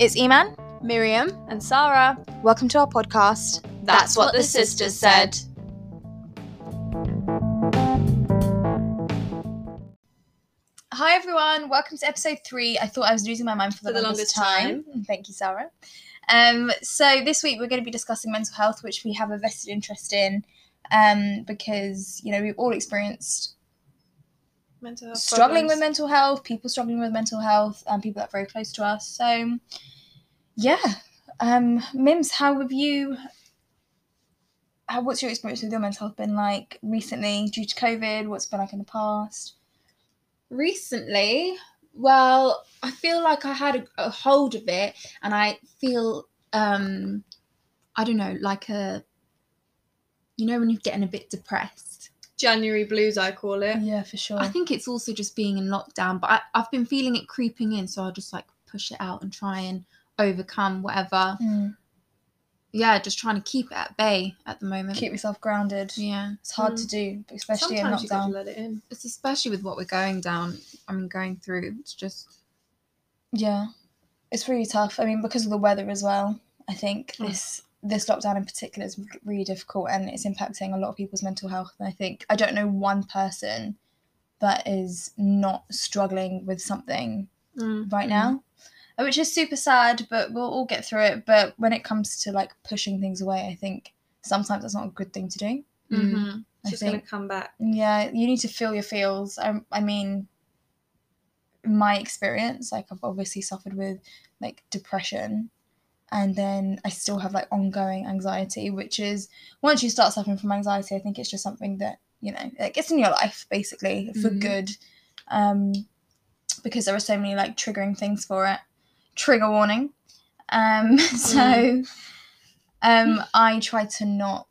It's Eman. Miriam and Sarah. Welcome to our podcast. That's what the sisters said. Hi everyone, welcome to episode three. I thought I was losing my mind for the, For the longest, longest time. Thank you, Sarah. Um, so this week we're going to be discussing mental health, which we have a vested interest in, um, because you know we've all experienced Mental health struggling with mental health, people struggling with mental health, and people that are very close to us. So, yeah, um, Mims, how have you? How, what's your experience with your mental health been like recently due to COVID? What's it been like in the past? recently well i feel like i had a, a hold of it and i feel um i don't know like a you know when you're getting a bit depressed January blues, I call it. Yeah, for sure. i think it's also just being in lockdown but I, i've been feeling it creeping in so i'll just like push it out and try and overcome whatever Mm, yeah just trying to keep it at bay at the moment keep yourself grounded. yeah It's hard Mm. to do, especially Sometimes in you lockdown. let it in. it's especially with what we're going down i mean going through it's just Yeah, it's really tough. I mean, because of the weather as well. I think Mm. this this lockdown in particular is really difficult, and it's impacting a lot of people's mental health. And I think I don't know one person that is not struggling with something Mm. right now, uh, which is super sad. But we'll all get through it. But when it comes to like pushing things away, I think sometimes that's not a good thing to do. mm. Mhm. I It's think gonna come back. yeah, you need to feel your feels. I, I mean, my experience, like I've obviously suffered with like depression, and then I still have like ongoing anxiety, which is once you start suffering from anxiety, I think it's just something that you know, like it's in your life basically for Mhm. good, um, because there are so many like triggering things for it. Trigger warning. Um, so, um, I try to not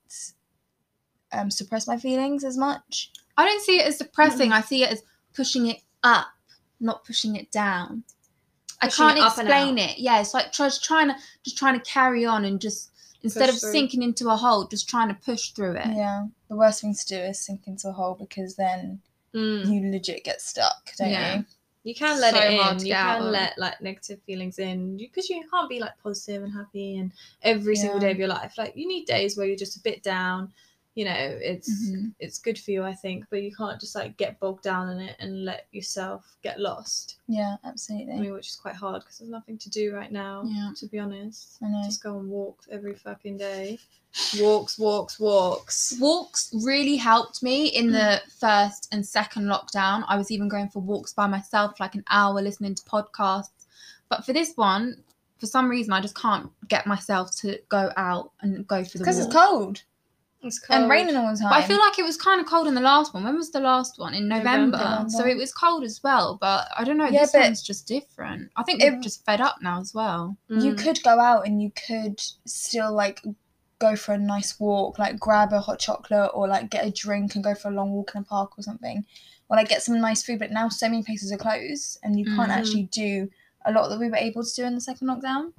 um suppress my feelings as much. I don't see it as depressing. I see it as pushing it up, not pushing it down. Pushing I can't it up and explain it. Yeah, it's like just trying to just trying to carry on and just instead Push of through. sinking into a hole, just trying to push through it. Yeah, the worst thing to do is sink into a hole because then Mm. you legit get stuck, don't Yeah. you? You can let So it in. You get out can of. let like negative feelings in because you, can't be like positive and happy and every single day of your life. Like you need days where you're just a bit down. You know, it's Mhm. it's good for you, I think, but you can't just like get bogged down in it and let yourself get lost. Yeah, I absolutely. mean, which is quite hard because there's nothing to do right now. Yeah. To be honest, I know. just go and walk every fucking day. Walks, walks, walks. Walks really helped me in the first and second lockdown. I was even going for walks by myself, like an hour listening to podcasts. But for this one, for some reason, I just can't get myself to go out and go for the Because it's cold It's cold. and raining all the time. But I feel like it was kind of cold in the last one. When was the last one? In November. November. So it was cold as well. But I don't know. Yeah, this but one's just different. I think it- they're just fed up now as well. you Mm. could go out and you could still like go for a nice walk, like grab a hot chocolate or like get a drink and go for a long walk in a park or something, or like get some nice food. But now so many places are closed and you can't Mhm. actually do a lot that we were able to do in the second lockdown.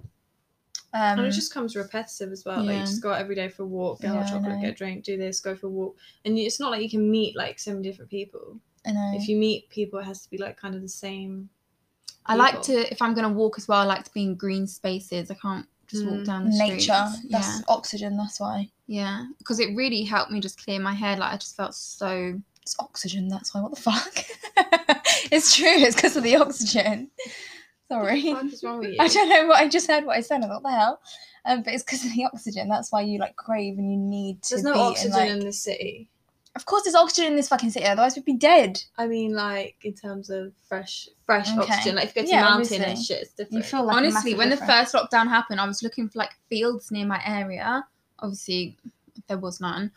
Um, and it just comes repetitive as well. Like you just go out every day for a walk, get a Yeah, hot chocolate, get a drink, do this, go for a walk. And it's not like you can meet like so many different people. I know. If you meet people, it has to be like kind of the same. I like to, if I'm going to walk as well, I like to be in green spaces. I can't just walk Mm. down the nature, streets. that's Yeah. oxygen. That's why Yeah. Because it really helped me just clear my head. Like I just felt so. it's oxygen. That's why. What the fuck? it's true. It's because of the oxygen. Sorry. What is wrong with you? I don't know what I just heard. What I said. I thought, what the hell? Um, but it's because of the oxygen. That's why you like crave and you need to There's no be oxygen in, like... in this city. Of course, there's oxygen in this fucking city. Otherwise, we'd be dead. I mean, like in terms of fresh, fresh Okay. oxygen. Like if you go to Yeah, mountain and shit, it's different. You feel like Honestly, when the first lockdown happened, I was looking for like fields near my area. Obviously, there was none.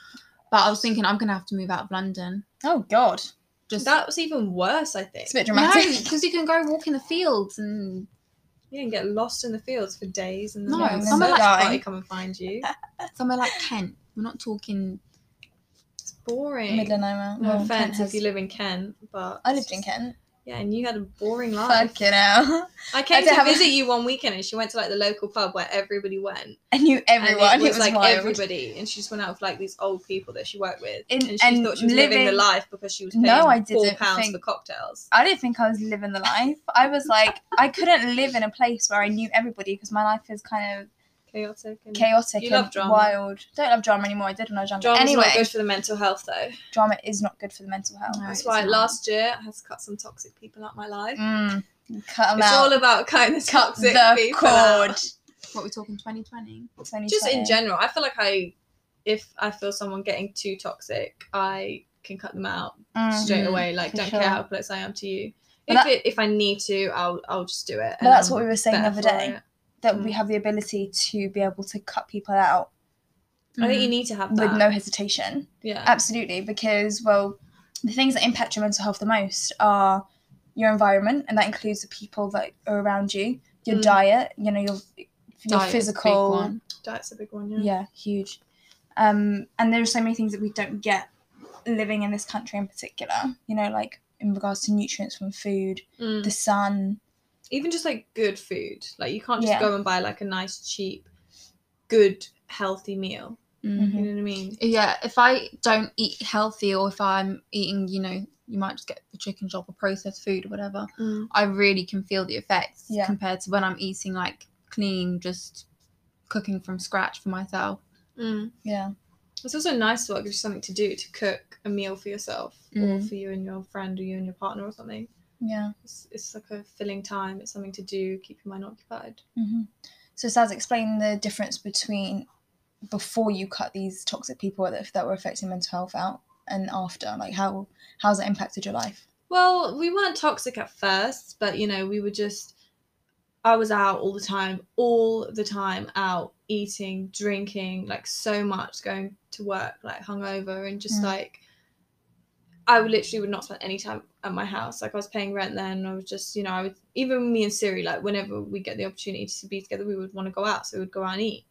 But I was thinking I'm going to have to move out of London. Oh God, Just that was even worse. I think it's a bit No, dramatic. because you can go walk in the fields and you can get lost in the fields for days and No, then a some are search like- party come and find you. somewhere like Kent. We're not talking. It's boring. Nowhere. No Well, offense Kent if you live in Kent, but I lived in Kent. Yeah, and you had a boring life. Fucking hell. I came don't to have a- visit you one weekend, and she went to like the local pub where everybody went. I knew everyone. And it was, like wild. everybody, and she just went out with like these old people that she worked with, In- and she and thought she was living, the life because she was paying No, I four didn't pounds think- for cocktails. I didn't think I was living the life. I was like, I couldn't live in a place where I knew everybody because my life is kind of Chaotic. And chaotic You and love drama. wild. Don't love drama anymore. I did when I was younger. Drama's anyway, not good for the mental health though. drama is not good for the mental health. No. That's why not. last year I had to cut some toxic people out my life. Mm, cut them it's out. all about cutting the cut toxic the people cord. out. What we're talking 2020? Just in general, I feel like I, if I feel someone getting too toxic, I can cut them out Mm. straight away. Like, for don't sure. care how close I am to you. But if that- it, if I need to, I'll I'll just do it. But that's what we were saying the other day. it. That we Mm. have the ability to be able to cut people out I think you need to have that. with no hesitation. yeah. Absolutely, because well, the things that impact your mental health the most are your environment, and that includes the people that are around you, your Mm. diet, you know, your your Diet's a big physical, one. Diet's a big one. Yeah. yeah, huge. Um, and there are so many things that we don't get living in this country in particular. You know, like in regards to nutrients from food, Mm. the sun. Even just like good food. Like you can't just Yeah. go and buy like a nice cheap, good healthy meal. Mm. You know what I mean? Yeah, if I don't eat healthy or if I'm eating, you know, you might just get the chicken chop or processed food or whatever, Mm. I really can feel the effects Yeah. compared to when I'm eating like clean, just cooking from scratch for myself. Mm. Yeah, It's also nice to work gives you something to do to cook a meal for yourself or Mm. for you and your friend or you and your partner or something. Yeah. It's, it's like a filling time. It's something to do, keep your mind occupied. hmm So, Saz, explain the difference between before you cut these toxic people that, that were affecting mental health out and after. Like, how how's that impacted your life? Well, we weren't toxic at first, but you know, we were just. I was out all the time, all the time out eating, drinking, like so much, going to work like hungover, and just Mm. like. I would literally would not spend any time at my house. Like I was paying rent then. I was just, you know, I would even me and Siri, like whenever we get the opportunity to be together, we would want to go out, so we would go out and eat.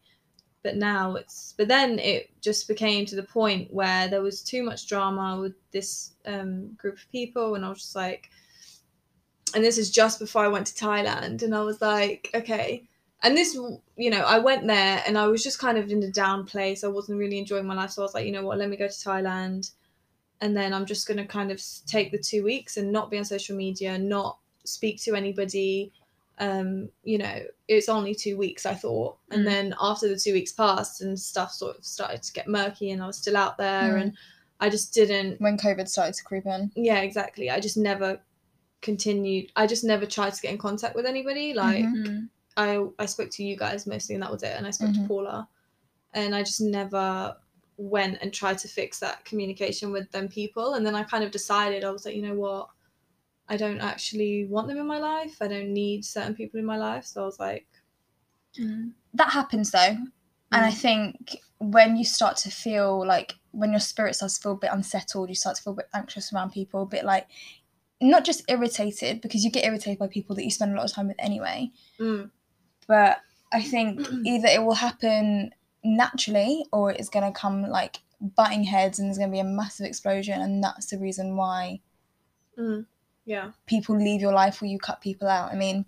But now it's, but then it just became to the point where there was too much drama with this um, group of people, and I was just like, and this is just before I went to Thailand, and I was like, okay. And this, you know, I went there and I was just kind of in a down place. I wasn't really enjoying my life. So I was like, you know what, let me go to Thailand. And then I'm just going to kind of take the two weeks and not be on social media, not speak to anybody. Um, you know, it's only two weeks, I thought. And Mm. then after the two weeks passed and stuff sort of started to get murky and I was still out there Mm. and I just didn't When COVID started to creep in. yeah exactly i just never continued i just never tried to get in contact with anybody like Mhm. Mm. i i spoke to you guys mostly and that was it and i spoke Mhm. to paula and i just never went and tried to fix that communication with them people and then i kind of decided i was like you know what i don't actually want them in my life i don't need certain people in my life so i was like Mm. That happens though. And I Mm. think when you start to feel like when your spirit starts to feel a bit unsettled, you start to feel a bit anxious around people, a bit like not just irritated because you get irritated by people that you spend a lot of time with anyway. mm, But I think either it will happen naturally or it's going to come like butting heads and there's going to be a massive explosion. And that's the reason why mm, yeah people leave your life or you cut people out. I mean,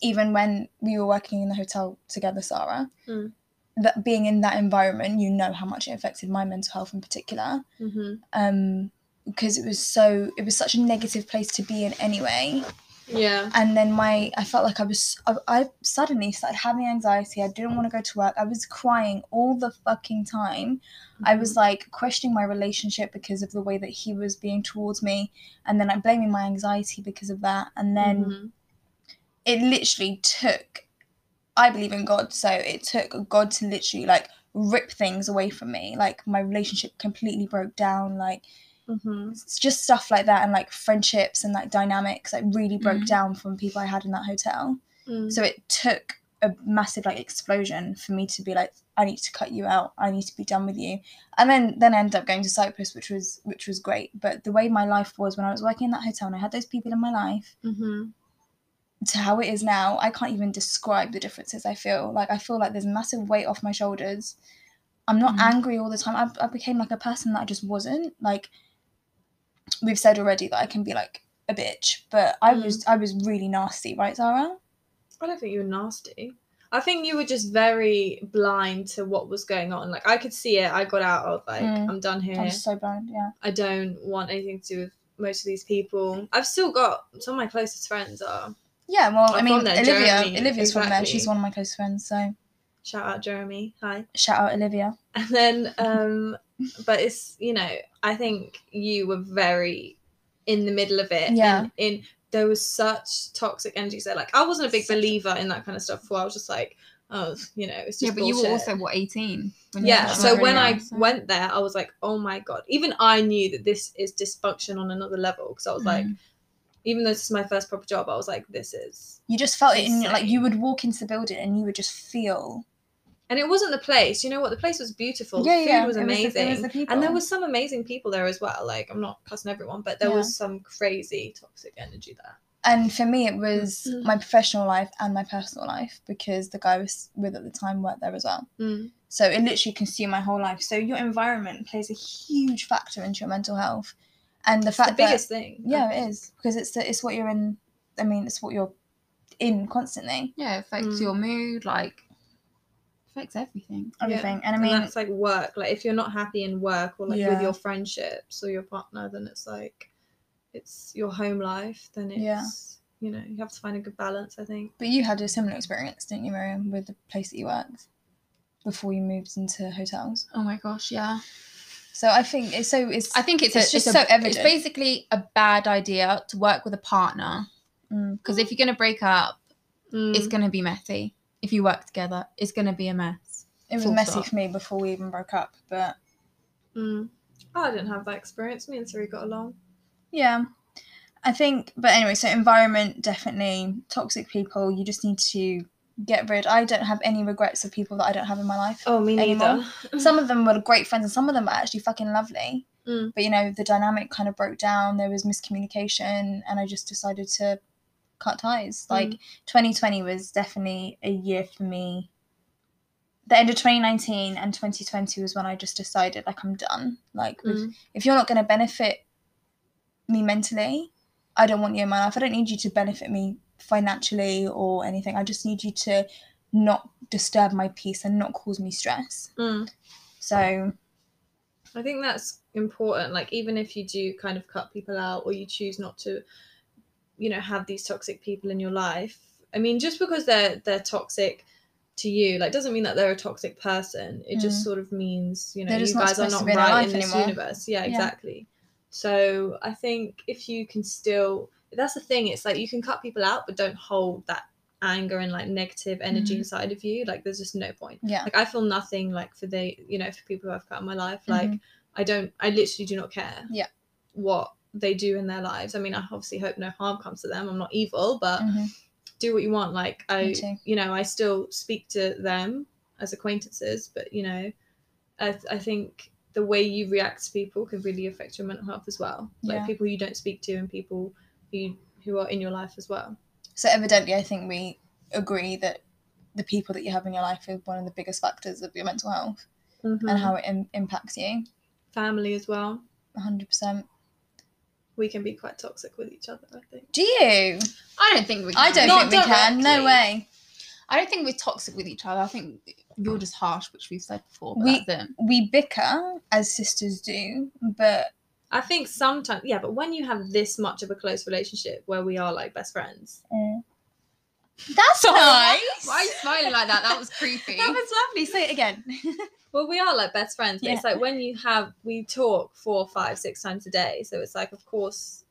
even when we were working in the hotel together, Sarah, Mm. that being in that environment, you know how much it affected my mental health in particular. hmm Um, because it was so, it was such a negative place to be in anyway. Yeah And then my, I felt like I was, I, I suddenly started having anxiety. I didn't want to go to work. I was crying all the fucking time. I was like questioning my relationship because of the way that he was being towards me, and then I'm blaming my anxiety because of that. And then Mhm. it literally took I believe in God, so it took God to literally like rip things away from me. Like my relationship completely broke down, like Mhm. it's just stuff like that and like friendships and like dynamics like really broke Mhm. down from people I had in that hotel. Mm. So it took a massive like explosion for me to be like I need to cut you out. I need to be done with you. And then then I ended up going to Cyprus which was which was great. But the way my life was when I was working in that hotel and I had those people in my life Mhm. to how it is now, I can't even describe the differences I feel. Like I feel like there's a massive weight off my shoulders. I'm not Mhm. angry all the time. I, I became like a person that I just wasn't. Like we've said already that I can be like a bitch, but I Mm. was I was really nasty, right, Zara? I don't think you were nasty. I think you were just very blind to what was going on. Like I could see it. I got out of like Mm. I'm done here. I was so blind, yeah. I don't want anything to do with most of these people. I've still got some of my closest friends are Yeah, well, I mean, Olivia, Jeremy, Olivia's from there. She's one of my close friends, so shout out Jeremy. Hi. shout out Olivia. And then um but it's you know, I think you were very in the middle of it. Yeah. And in there was such toxic energy. So like I wasn't a big believer in that kind of stuff before. I was just like, oh, you know, it's just Yeah, but you were bullshit. also what eighteen. yeah so when i so- went there i was like oh my god even i knew that this is dysfunction on another level because i was like Mm. even though this is my first proper job i was like this is You just felt it in like you would walk into the building and you would just feel and it wasn't the place you know what the place was beautiful yeah, the food yeah. was it the- amazing was the people. and there was some amazing people there as well like i'm not cussing everyone but there Yeah. was some crazy toxic energy there and for me it was Mm. my professional life and my personal life because the guy I was with at the time worked there as well. Mm. So it literally consumed my whole life. So your environment plays a huge factor into your mental health, and the It's fact that the biggest thing yeah, it is because it's the, it's what you're in. I mean, it's what you're in constantly. Yeah, it affects Mm. your mood, like affects everything. Everything, and I and mean, that's like work like if you're not happy in work or like Yeah. with your friendships or your partner then it's like it's your home life then it's Yeah. you know you have to find a good balance i think but you had a similar experience, didn't you, Miriam, with the place that you worked before you moved into hotels? Oh my gosh, yeah. So I think it's so it's I think it's, It's a, just it's so a, evident. It's basically a bad idea to work with a partner Mm. because if you're gonna break up, it's Mm. gonna be messy. If you work together, it's gonna be a mess. it was messy stop. for me before we even broke up, but Mm. Oh, I didn't have that experience. Me and Siri got along. Yeah. I think, but anyway, so environment definitely toxic people. You just need to get rid. I don't have any regrets of people that I don't have in my life. Oh, me Anymore? neither. Some of them were great friends, and some of them were actually fucking lovely. Mm. But you know, the dynamic kind of broke down. There was miscommunication, and I just decided to cut ties. Like 2020 was definitely a year for me. The end of 2019 and 2020 was when I just decided like I'm done. Like with Mm. if you're not going to benefit me mentally, I don't want you in my life. I don't need you to benefit me financially or anything. I just need you to not disturb my peace and not cause me stress. Mm. So, I think that's important. Like, even if you do kind of cut people out or you choose not to, you know, have these toxic people in your life. I mean, just because they're they're toxic to you, like, doesn't mean that they're a toxic person. It just Mm. sort of means, you know, you guys are not in right in this anymore. universe. Yeah, Yeah. exactly. So I think if you can still, that's the thing. It's like you can cut people out, but don't hold that anger and like negative energy Mhm. inside of you. Like, there's just no point yeah. like i feel nothing like for the you know for people who i've cut in my life like Mhm. i don't i literally do not care Yeah. what they do in their lives i mean i obviously hope no harm comes to them i'm not evil but Mhm. do what you want like i you know i still speak to them as acquaintances but you know i, th- I think the way you react to people can really affect your mental health as well like Yeah. people you don't speak to and people who who are in your life as well So, evidently, I think we agree that the people that you have in your life is one of the biggest factors of your mental health Mm-hmm. and how it Im- impacts you. family as well 100%. We can be quite toxic with each other i think Do you? I don't think we. Can. I don't Not think we can. No way. I don't think we're toxic with each other. I think you're just harsh, which we've said before. But We- that's. We bicker as sisters do, but I think sometimes, yeah, but when you have this much of a close relationship where we are like best friends, uh, that's Sorry, nice. Why are you smiling like that? That was creepy. That was lovely. Say it again. well, we are like best friends, but it's like when you have, we talk four, five, six times a day. So it's like, of course,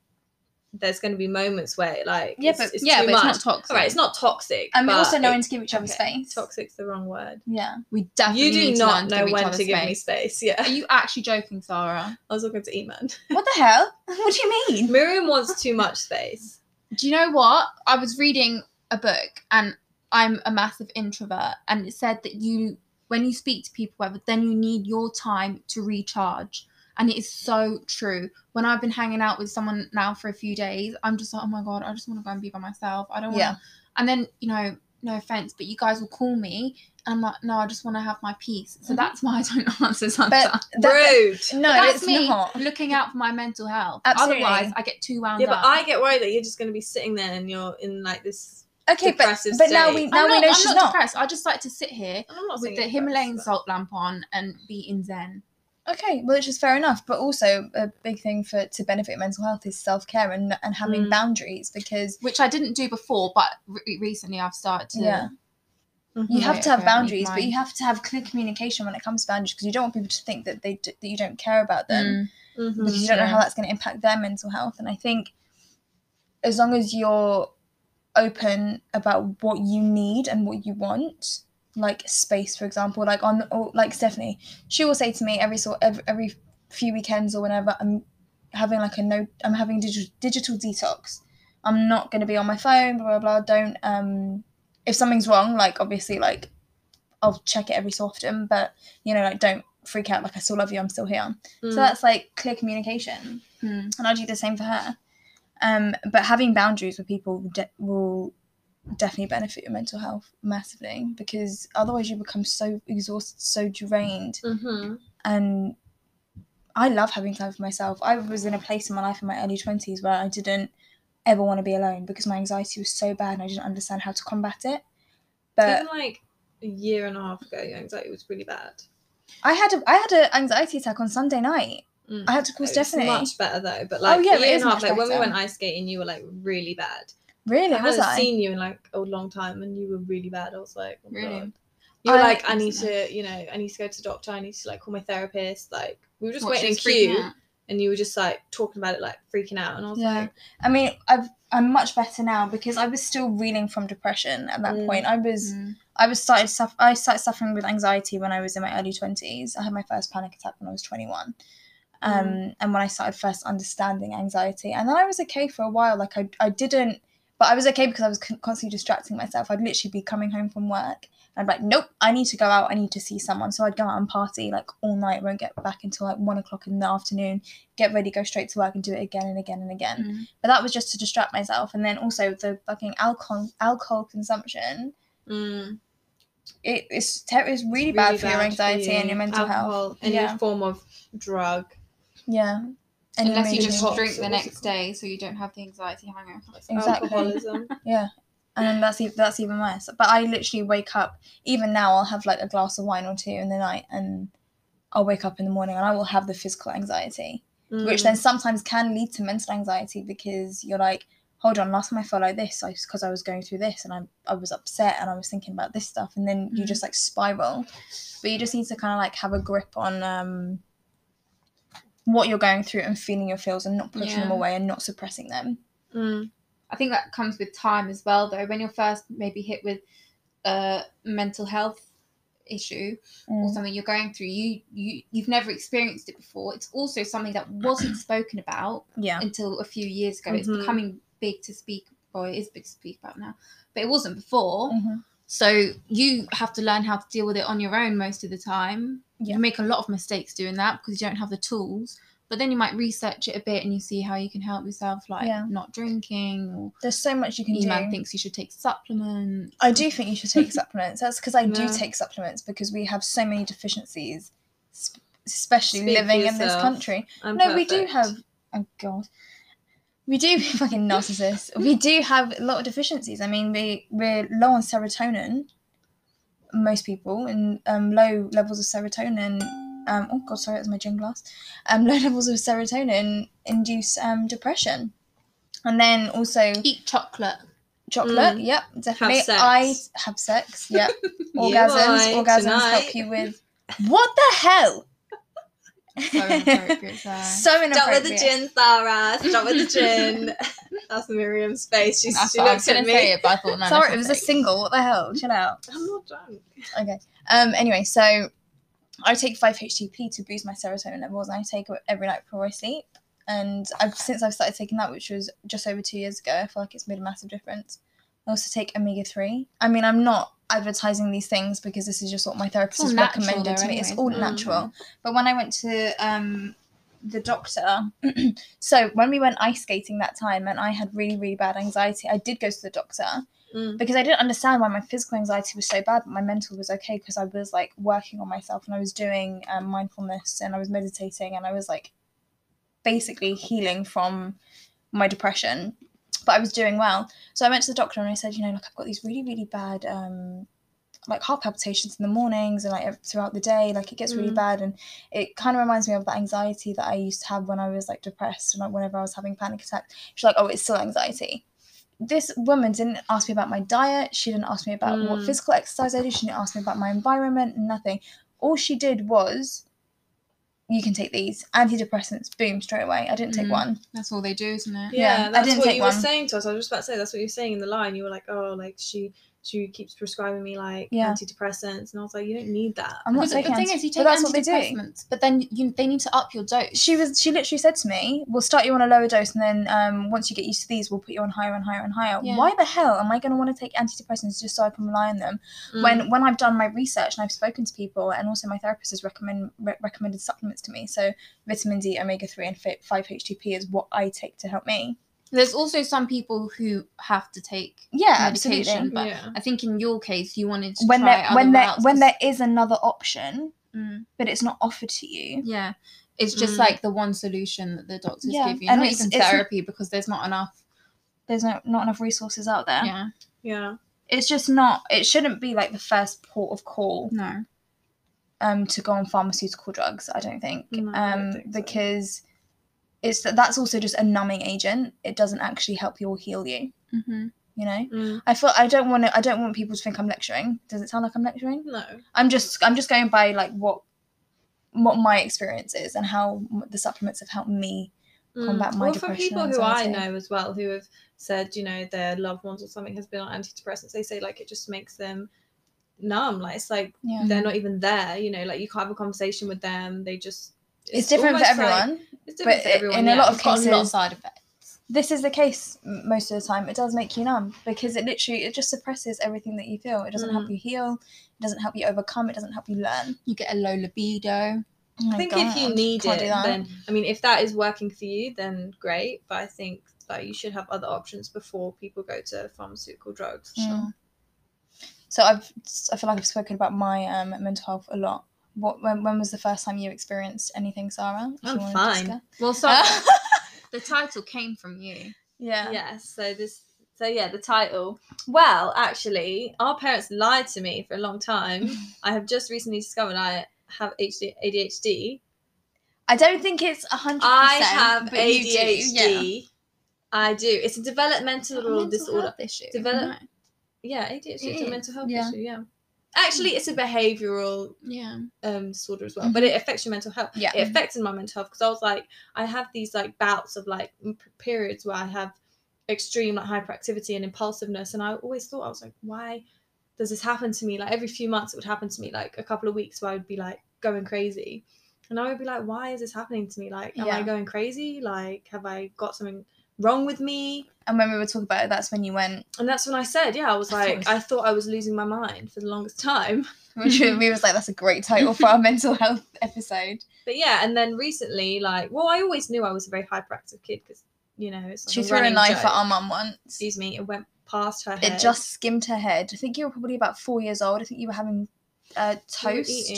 there's going to be moments where like, Yeah, it's, but- it's yeah, too but much. it's not toxic. All right, it's not toxic. and we're also knowing it- to give each other okay, space. Toxic's the wrong word. Yeah. We definitely You do need not to know give when other to give me space. space. Yeah, Are you actually joking, Sarah? I was talking to Eman. What the hell? What do you mean? Miriam wants too much space. Do you know what? I was reading a book and I'm a massive introvert and it said that you when you speak to people whatever, then you need your time to recharge. And it is so true. When I've been hanging out with someone now for a few days, I'm just like, oh my god, I just want to go and be by myself. I don't want Yeah. And then, you know, no offense, but you guys will call me. And I'm like, no, I just want to have my peace. So Mhm. that's why I don't answer sometimes. But that, Rude. no, But that's it's me not. looking out for my mental health. Absolutely. Otherwise, I get too wound Yeah, but. I get worried that you're just going to be sitting there and you're in like this. Okay, but depressive but now state. we I'm now we not, know I'm she's not, not. depressed. I just like to sit here and I'm not with the Himalayan but- salt lamp on and be in zen. Okay, well, which is fair enough, but also a big thing for to benefit mental health is self care and and having Mm. boundaries because which I didn't do before, but re- recently I've started to. Yeah. Mhm. you have to have okay, I need boundaries, but you have to have clear communication when it comes to boundaries because you don't want people to think that they d- that you don't care about them Mm, Mhm. because you don't know how that's going to impact their mental health. And I think as long as you're open about what you need and what you want, like space, for example, like on or like Stephanie, she will say to me every sort every, every few weekends or whenever I'm having like a no, I'm having digital digital detox. I'm not going to be on my phone. Blah blah blah. Don't um, if something's wrong, like obviously like I'll check it every so often, but you know like don't freak out. Like I still love you. I'm still here. Mm. So that's like clear communication, mm. and I do the same for her. Um, but having boundaries with people will, de- will definitely benefit your mental health massively because otherwise you become so exhausted, so drained. Mhm. And I love having time for myself. I was in a place in my life in my early twenties where I didn't ever want to be alone because my anxiety was so bad and I didn't understand how to combat it. But Even like a year and a half ago, your anxiety was really bad. I had a I had an anxiety attack on Sunday night. Mm. I had to call It's Stephanie. much better though. But like Oh, yeah, a year and a half, much like when we went ice skating, you were like really bad. Really, I was hadn't I? seen you in like a long time, and you were really bad. I was like, oh Really? God. You were I- like, I need to, you know, I need to go to the doctor. I need to like call my therapist. Like we were just What, waiting in queue, and you were just like talking about it, like freaking out. And I was Yeah. like, I mean, I've I'm much better now because I was still reeling from depression at that Mm. point. I was Mm. I was started suff- I started suffering with anxiety when I was in my early twenties. I had my first panic attack when I was twenty one. Um, and when I started first understanding anxiety, and then I was okay for a while. Like I, I didn't, but I was okay because I was con- constantly distracting myself. I'd literally be coming home from work, and I'd be like, nope, I need to go out. I need to see someone. So I'd go out and party like all night. Won't get back until like one o'clock in the afternoon. Get ready, go straight to work, and do it again and again and again Mm. but that was just to distract myself and then also the fucking alcohol alcohol consumption mm, it, it's ter- it's really, bad for your anxiety and your mental health Any Yeah. form of drug. Yeah and Unless you just drink the next day, so you don't have the anxiety hangover. Exactly. Alcoholism. yeah and then that's even that's even worse but i literally wake up even now i'll have like a glass of wine or two in the night and i'll wake up in the morning and i will have the physical anxiety which Mm. then sometimes can lead to mental anxiety because you're like hold on last time i felt like this i because i was going through this and I, I was upset and i was thinking about this stuff and then you Mhm. just like spiral but you just need to kind of like have a grip on um what you're going through and feeling your feels and not pushing them away and not suppressing them Mm. I think that comes with time as well, though. When you're first maybe hit with a mental health issue or Mm. something you're going through, you you you've never experienced it before. It's also something that wasn't spoken about yeah until a few years ago. It's Mhm. becoming big to speak. Well, it is big to speak about now, but it wasn't before. Mhm. So you have to learn how to deal with it on your own most of the time. Yeah. You make a lot of mistakes doing that because you don't have the tools. But then you might research it a bit and you see how you can help yourself, like Yeah. not drinking or there's so much you can your man do thinks you should take supplements. i do think you should take supplements that's because i do take supplements because we have so many deficiencies especially Speak living in this country I'm no, we do have. Oh god, we do be fucking narcissists. we do have a lot of deficiencies. I mean, we we're low on serotonin. Most people and um, low levels of serotonin. Um, oh god, sorry, that's my gin glass. Um, low levels of serotonin induce um, depression, and then also Eat chocolate. chocolate. Mm. Yep, definitely. sex. I have sex. Yep, orgasms. orgasms tonight. help you with what the hell. So inappropriate, Sarah. so Stop with the gin, Sarah. Stop with the gin. That's Miriam's face. She's, she what I was gonna at me. say it, but I thought no. Sorry, it was a single. What the hell? Chill out. I'm not drunk. Okay. Um. Anyway, so I take five HTP to boost my serotonin levels, and I take it every night before I sleep. And I've since I've started taking that, which was just over two years ago, I feel like it's made a massive difference. I also take omega three. I mean, I'm not advertising these things because this is just what my therapist has recommended though to me. It's all isn't natural. But when I went to um the doctor, so when we went ice skating that time, and I had really really bad anxiety, I did go to the doctor Mm. because I didn't understand why my physical anxiety was so bad, but my mental was okay because I was like working on myself and I was doing um, mindfulness and I was meditating and I was like basically healing from my depression. But I was doing well, so I went to the doctor and I said, you know, like I've got these really really bad um, like heart palpitations in the mornings and like throughout the day, like it gets really Mm. bad and it kind of reminds me of that anxiety that I used to have when I was like depressed and like whenever I was having panic attacks. She's like, oh, it's still anxiety this woman didn't ask me about my diet. She didn't ask me about what Mm. physical exercise I did. She didn't ask me about my environment. Nothing. All she did was, you can take these antidepressants. Boom, straight away. I didn't take Mm. one. That's all they do, isn't it? Yeah, Yeah, I that's didn't what take you were saying to us. I was just about to say that's what you were saying in the line. You were like, oh, like she she keeps prescribing me like Yeah. antidepressants, and I was like, you don't need that. I'm not But the, the thing anti- is, you take that's what they do. antidepressants, but then you they need to up your dose. She was. She literally said to me, "We'll start you on a lower dose, and then um, once you get used to these, we'll put you on higher and higher and higher." Yeah. Why the hell am I going to want to take antidepressants just so I can rely on them? Mm. when when I've done my research and I've spoken to people, and also my therapist has recommend re- recommended supplements to me. So vitamin D, omega three, and five HTP is what I take to help me. There's also some people who have to take Yeah, medication, absolutely. but yeah. I think in your case you wanted to When try there other when there routes when 'cause- there is another option, Mm, but it's not offered to you. yeah, it's just Mm. like the one solution that the doctors Yeah, give you, and not it's- even it's- therapy because there's not enough. There's no not enough resources out there. Yeah, yeah. It's just not. It shouldn't be like the first port of call no, um to go on pharmaceutical drugs. I don't think. No, I don't um think so. because it's that's also just a numbing agent. It doesn't actually help you or heal you. hmm You know. Mm. I feel I don't want to. I don't want people to think I'm lecturing. Does it sound like I'm lecturing? No. I'm just. I'm just going by like what, what my experience is and how the supplements have helped me. Combat my well, for people who I know as well, who have said, you know, their loved ones or something has been on antidepressants, they say like it just makes them numb. Like it's like Yeah. they're not even there. You know, like you can't have a conversation with them. They just It's, different for almost like- everyone. it's different but for everyone. in a lot of it's a lot of cases- side effects. This is the case most of the time. It does make you numb because it literally it just suppresses everything that you feel. It doesn't help Mm. you heal. It doesn't help you overcome. It doesn't help you learn. You get a low libido. Oh I think if you need can't it, then I mean, if that is working for you, then great. But I think that you should have other options before people go to pharmaceutical drugs. Mm. So I've I feel like I've spoken about my um, mental health a lot. What when, when was the first time you experienced anything, Sarah? I'm wanna fine. Well, so uh, the title came from you. yeah. Yes. So this. So yeah, the title. Well, actually, our parents lied to me for a long time. I have just recently discovered I have ADHD. I don't think it's a hundred I have but you do, ADHD. yeah. I do. It's a developmental Mental disorder. issue. Develop- No. Yeah, ADHD It is a mental health yeah. issue. Yeah. Actually, it's a behavioural Yeah. um disorder as well, but it affects your mental health. Yeah. It affected my mental health because I was like, I have these like bouts of like periods where I have extreme like hyperactivity and impulsiveness, and I always thought I was like, why does this happen to me? Like every few months, it would happen to me. Like a couple of weeks where I would be like going crazy, and I would be like, why is this happening to me? Like, am I going crazy? Like, have I got something wrong with me? And when we were talking about it, that's when you went. And that's when I said, yeah, I was I like, I thought I was losing my mind for the longest time. Which we was like, that's a great title for our mental health episode. But yeah, and then recently, like, well, I always knew I was a very hyperactive kid because, you know, it's like She a threw a knife joke. at our mum once. Excuse me, it went past her head. It just skimmed her head. I think you were probably about four years old. I think you were having uh, toast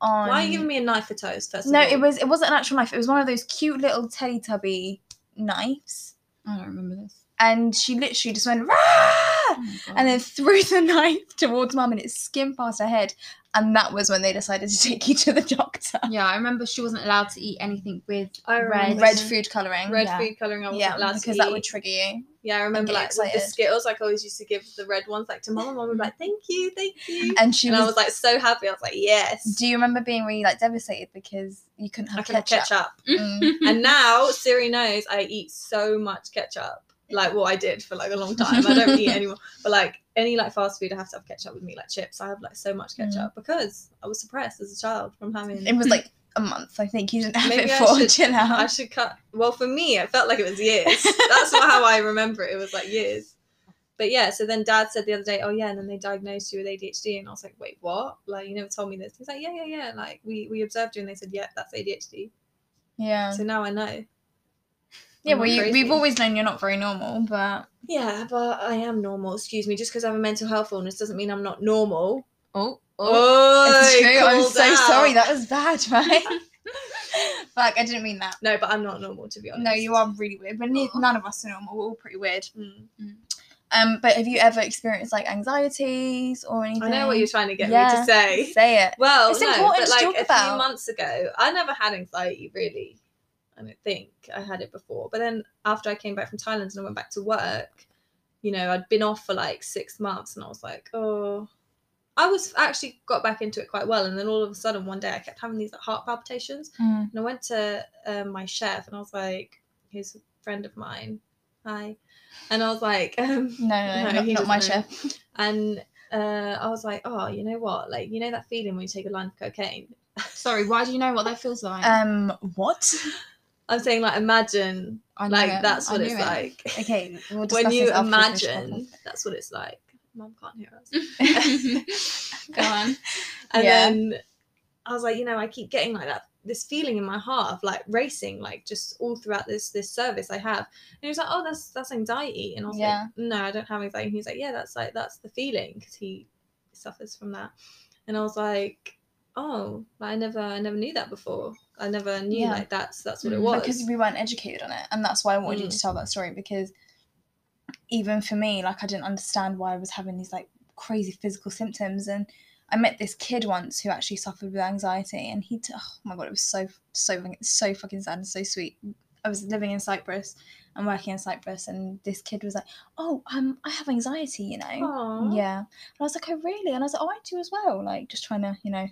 on. Why are you giving me a knife for toast? First No, it was it wasn't an actual knife. It was one of those cute little Teletubby knives, I don't remember this. and she literally just went Rah! Oh and then threw the knife towards mum, and it skimmed past her head. And that was when they decided to take you to the doctor. yeah, I remember she wasn't allowed to eat anything with red. Red food coloring. red yeah. food coloring. I wasn't yeah, allowed because to that eat. would trigger you. Yeah, I remember like with the. Skittles, like I always used to give the red ones like to mum, and mum would be like, "Thank you, thank you," And she and was, I was like so happy. I was like, "Yes." Do you remember being really like devastated because you couldn't have I ketchup? ketchup. Mm. and now Siri knows I eat so much ketchup. Like what I did for like a long time. I don't eat anymore. But like any like fast food, I have to have ketchup with me, like chips. I have like so much mm. ketchup because I was suppressed as a child from having. It was like a month. I think you didn't have Maybe it I for. should- Chill out. I should cut. Well, for me, it felt like it was years. That's not how I remember it. It was like years. But yeah, so then Dad said the other day, "Oh yeah," and then they diagnosed you with ADHD, and I was like, "Wait, what? Like you never told me this?" He's like, "Yeah, yeah, yeah. Like we we observed you, and they said, yeah, that's ADHD." yeah. So now I know. Yeah, I'm well, you, we've always known you're not very normal, but Yeah, but I am normal. Excuse me. Just because I have a mental health illness doesn't mean I'm not normal. Oh, Oh, It's true. I'm so out. sorry. That was bad, right? like I didn't mean that. No, but I'm not normal to be honest. No, you are really weird, but ne- none of us are normal. We're all pretty weird. Mm. Um, but have you ever experienced like anxieties or anything? I know what you're trying to get me to say. Say it. Well, It's no, important but to like talk a about. few months ago, I never had anxiety really. I don't think I had it before. But then after I came back from Thailand and I went back to work, you know, I'd been off for like six months and I was like, oh, I was actually got back into it quite well. And then all of a sudden one day I kept having these like, heart palpitations. Mm. And I went to um, my chef and I was like, he's a friend of mine. Hi. And I was like, um, No, no, No, not, not my know. chef. and uh, I was like, oh, you know what? Like, you know that feeling when you take a line of cocaine? sorry. Why do you know what that feels like? Um, what? I'm saying, like, imagine, like, it. that's what it's it. like. Okay, we'll when you this after we finish the imagine, that's what it's like. Mom can't hear us. Go on. And Yeah. then I was like, you know, I keep getting like that this feeling in my heart of like racing, like just all throughout this this service I have. And he was like, oh, that's that's anxiety. And I was Yeah. like, no, I don't have anxiety. And he's like, yeah, that's like that's the feeling because he suffers from that. And I was like, oh, I never I never knew that before. I never knew Yeah. like that's that's what it Mm. was. because we weren't educated on it, and that's why I wanted you Mm. to tell that story because even for me, like I didn't understand why I was having these like crazy physical symptoms, and I met this kid once who actually suffered with anxiety, and he, t- oh my god, it was so so fucking- so fucking sad and so sweet. I was living in Cyprus and working in Cyprus, and this kid was like, "Oh, um, I have anxiety, you know." Aw. Yeah. And I was like, oh, really? And I was like, oh, I do as well. Like, just trying to, you know,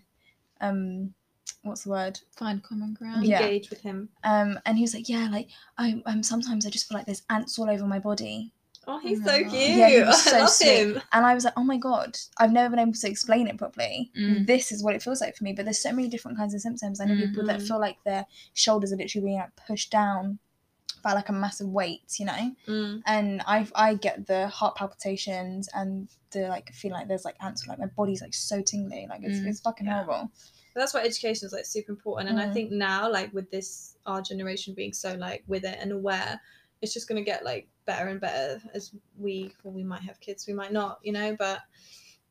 um, what's the word? Find common ground. Yeah. engage with him. Um, and he was like, yeah, like, I, um, sometimes I just feel like there's ants all over my body. Oh, he's Oh so my cute. Yeah, he was so I love sweet. him. And I was like, oh my God, I've never been able to explain it properly. Mm. This is what it feels like for me. But there's so many different kinds of symptoms. I know people that Mhm. feel like their shoulders are literally being like pushed down by like a massive weight, you know? Mm. and I I get the heart palpitations and the like feeling like there's like ants like my body's like so tingly like it's, Mm, it's fucking yeah. horrible that's why education is like super important and i Mm. think now like with this our generation being so like with it and aware it's just going to get like better and better as we well we might have kids we might not you know but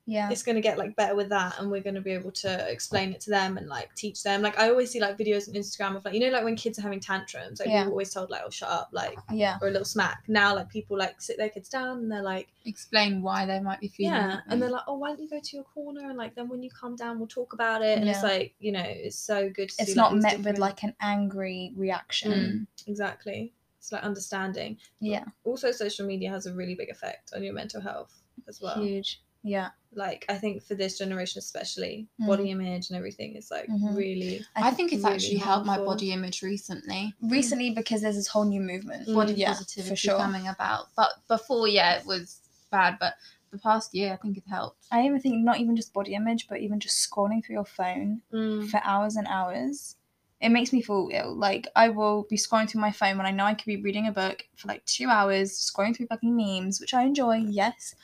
yeah. it's going to get like better with that and we're going to be able to explain it to them and like teach them. Like i always see like videos on instagram of like you know like when kids are having tantrums like Yeah. we're always told like oh shut up like yeah. or a little smack. Now like people like sit their kids down and they're like Explain why they might be feeling. yeah that and they're like oh why don't you go to your corner and like then when you calm down we'll talk about it and it's like you know it's so good to it's see, not these met with like an angry reaction. Mm. exactly. It's like understanding. Yeah. Also social media has a really big effect on your mental health as well. Huge yeah like i think for this generation especially Mm. body image and everything is like Mhm. really I think it's really actually helped my body image recently. recently because there's this whole new movement Mm, Body yeah, positivity for sure coming about. But before, yeah, it was bad. But the past year, I think it helped. I even think not even just body image but even just scrolling through your phone Mm. for hours and hours it makes me feel ill like I will be scrolling through my phone when I know I could be reading a book for like two hours scrolling through fucking memes which I enjoy yes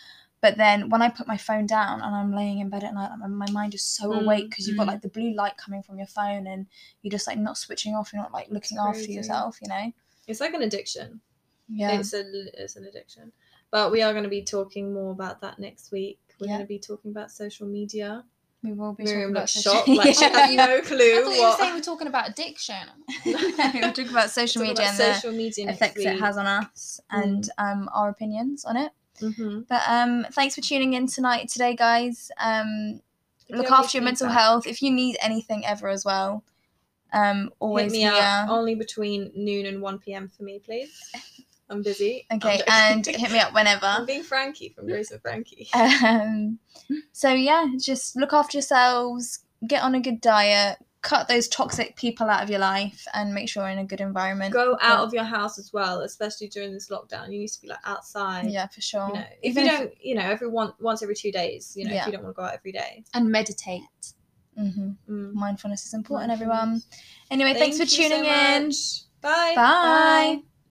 but then when I put my phone down and I'm laying in bed at night, like, my mind is so Mm, awake because you've got mm. like the blue light coming from your phone and you're just like not switching off. You're not like looking after yourself, you know? it's like an addiction Yeah. it's a it's an addiction but we are going to be talking more about that next week we're Yeah. going to be talking about social media we will be Miriam talking about shocked like she Yeah. has no I clue thought you were saying we're talking about addiction. we'll talk about social media about and the social media effects it has on us and um, our opinions on it. Mhm. But um, thanks for tuning in tonight, today, guys. Um, If look you after your mental feedback, health. If you need anything ever as well, um, always hit me here. up only between noon and 1 p.m. for me, please. I'm busy. I'm Okay, and hit me up whenever. I'm being Frankie from Grace and Frankie. Um, so yeah, just look after yourselves. Get on a good diet. Cut those toxic people out of your life, and make sure you're in a good environment. Go out of your house as well, especially during this lockdown. You need to be like outside. Yeah, for sure. You know, if Even you don't, you know, every one once every two days. You know, Yeah. if you don't want to go out every day. and meditate. Mm-hmm. Mm. mindfulness is important, everyone. Mindfulness. Anyway, thanks for Thank you so tuning in. much. Bye. Bye.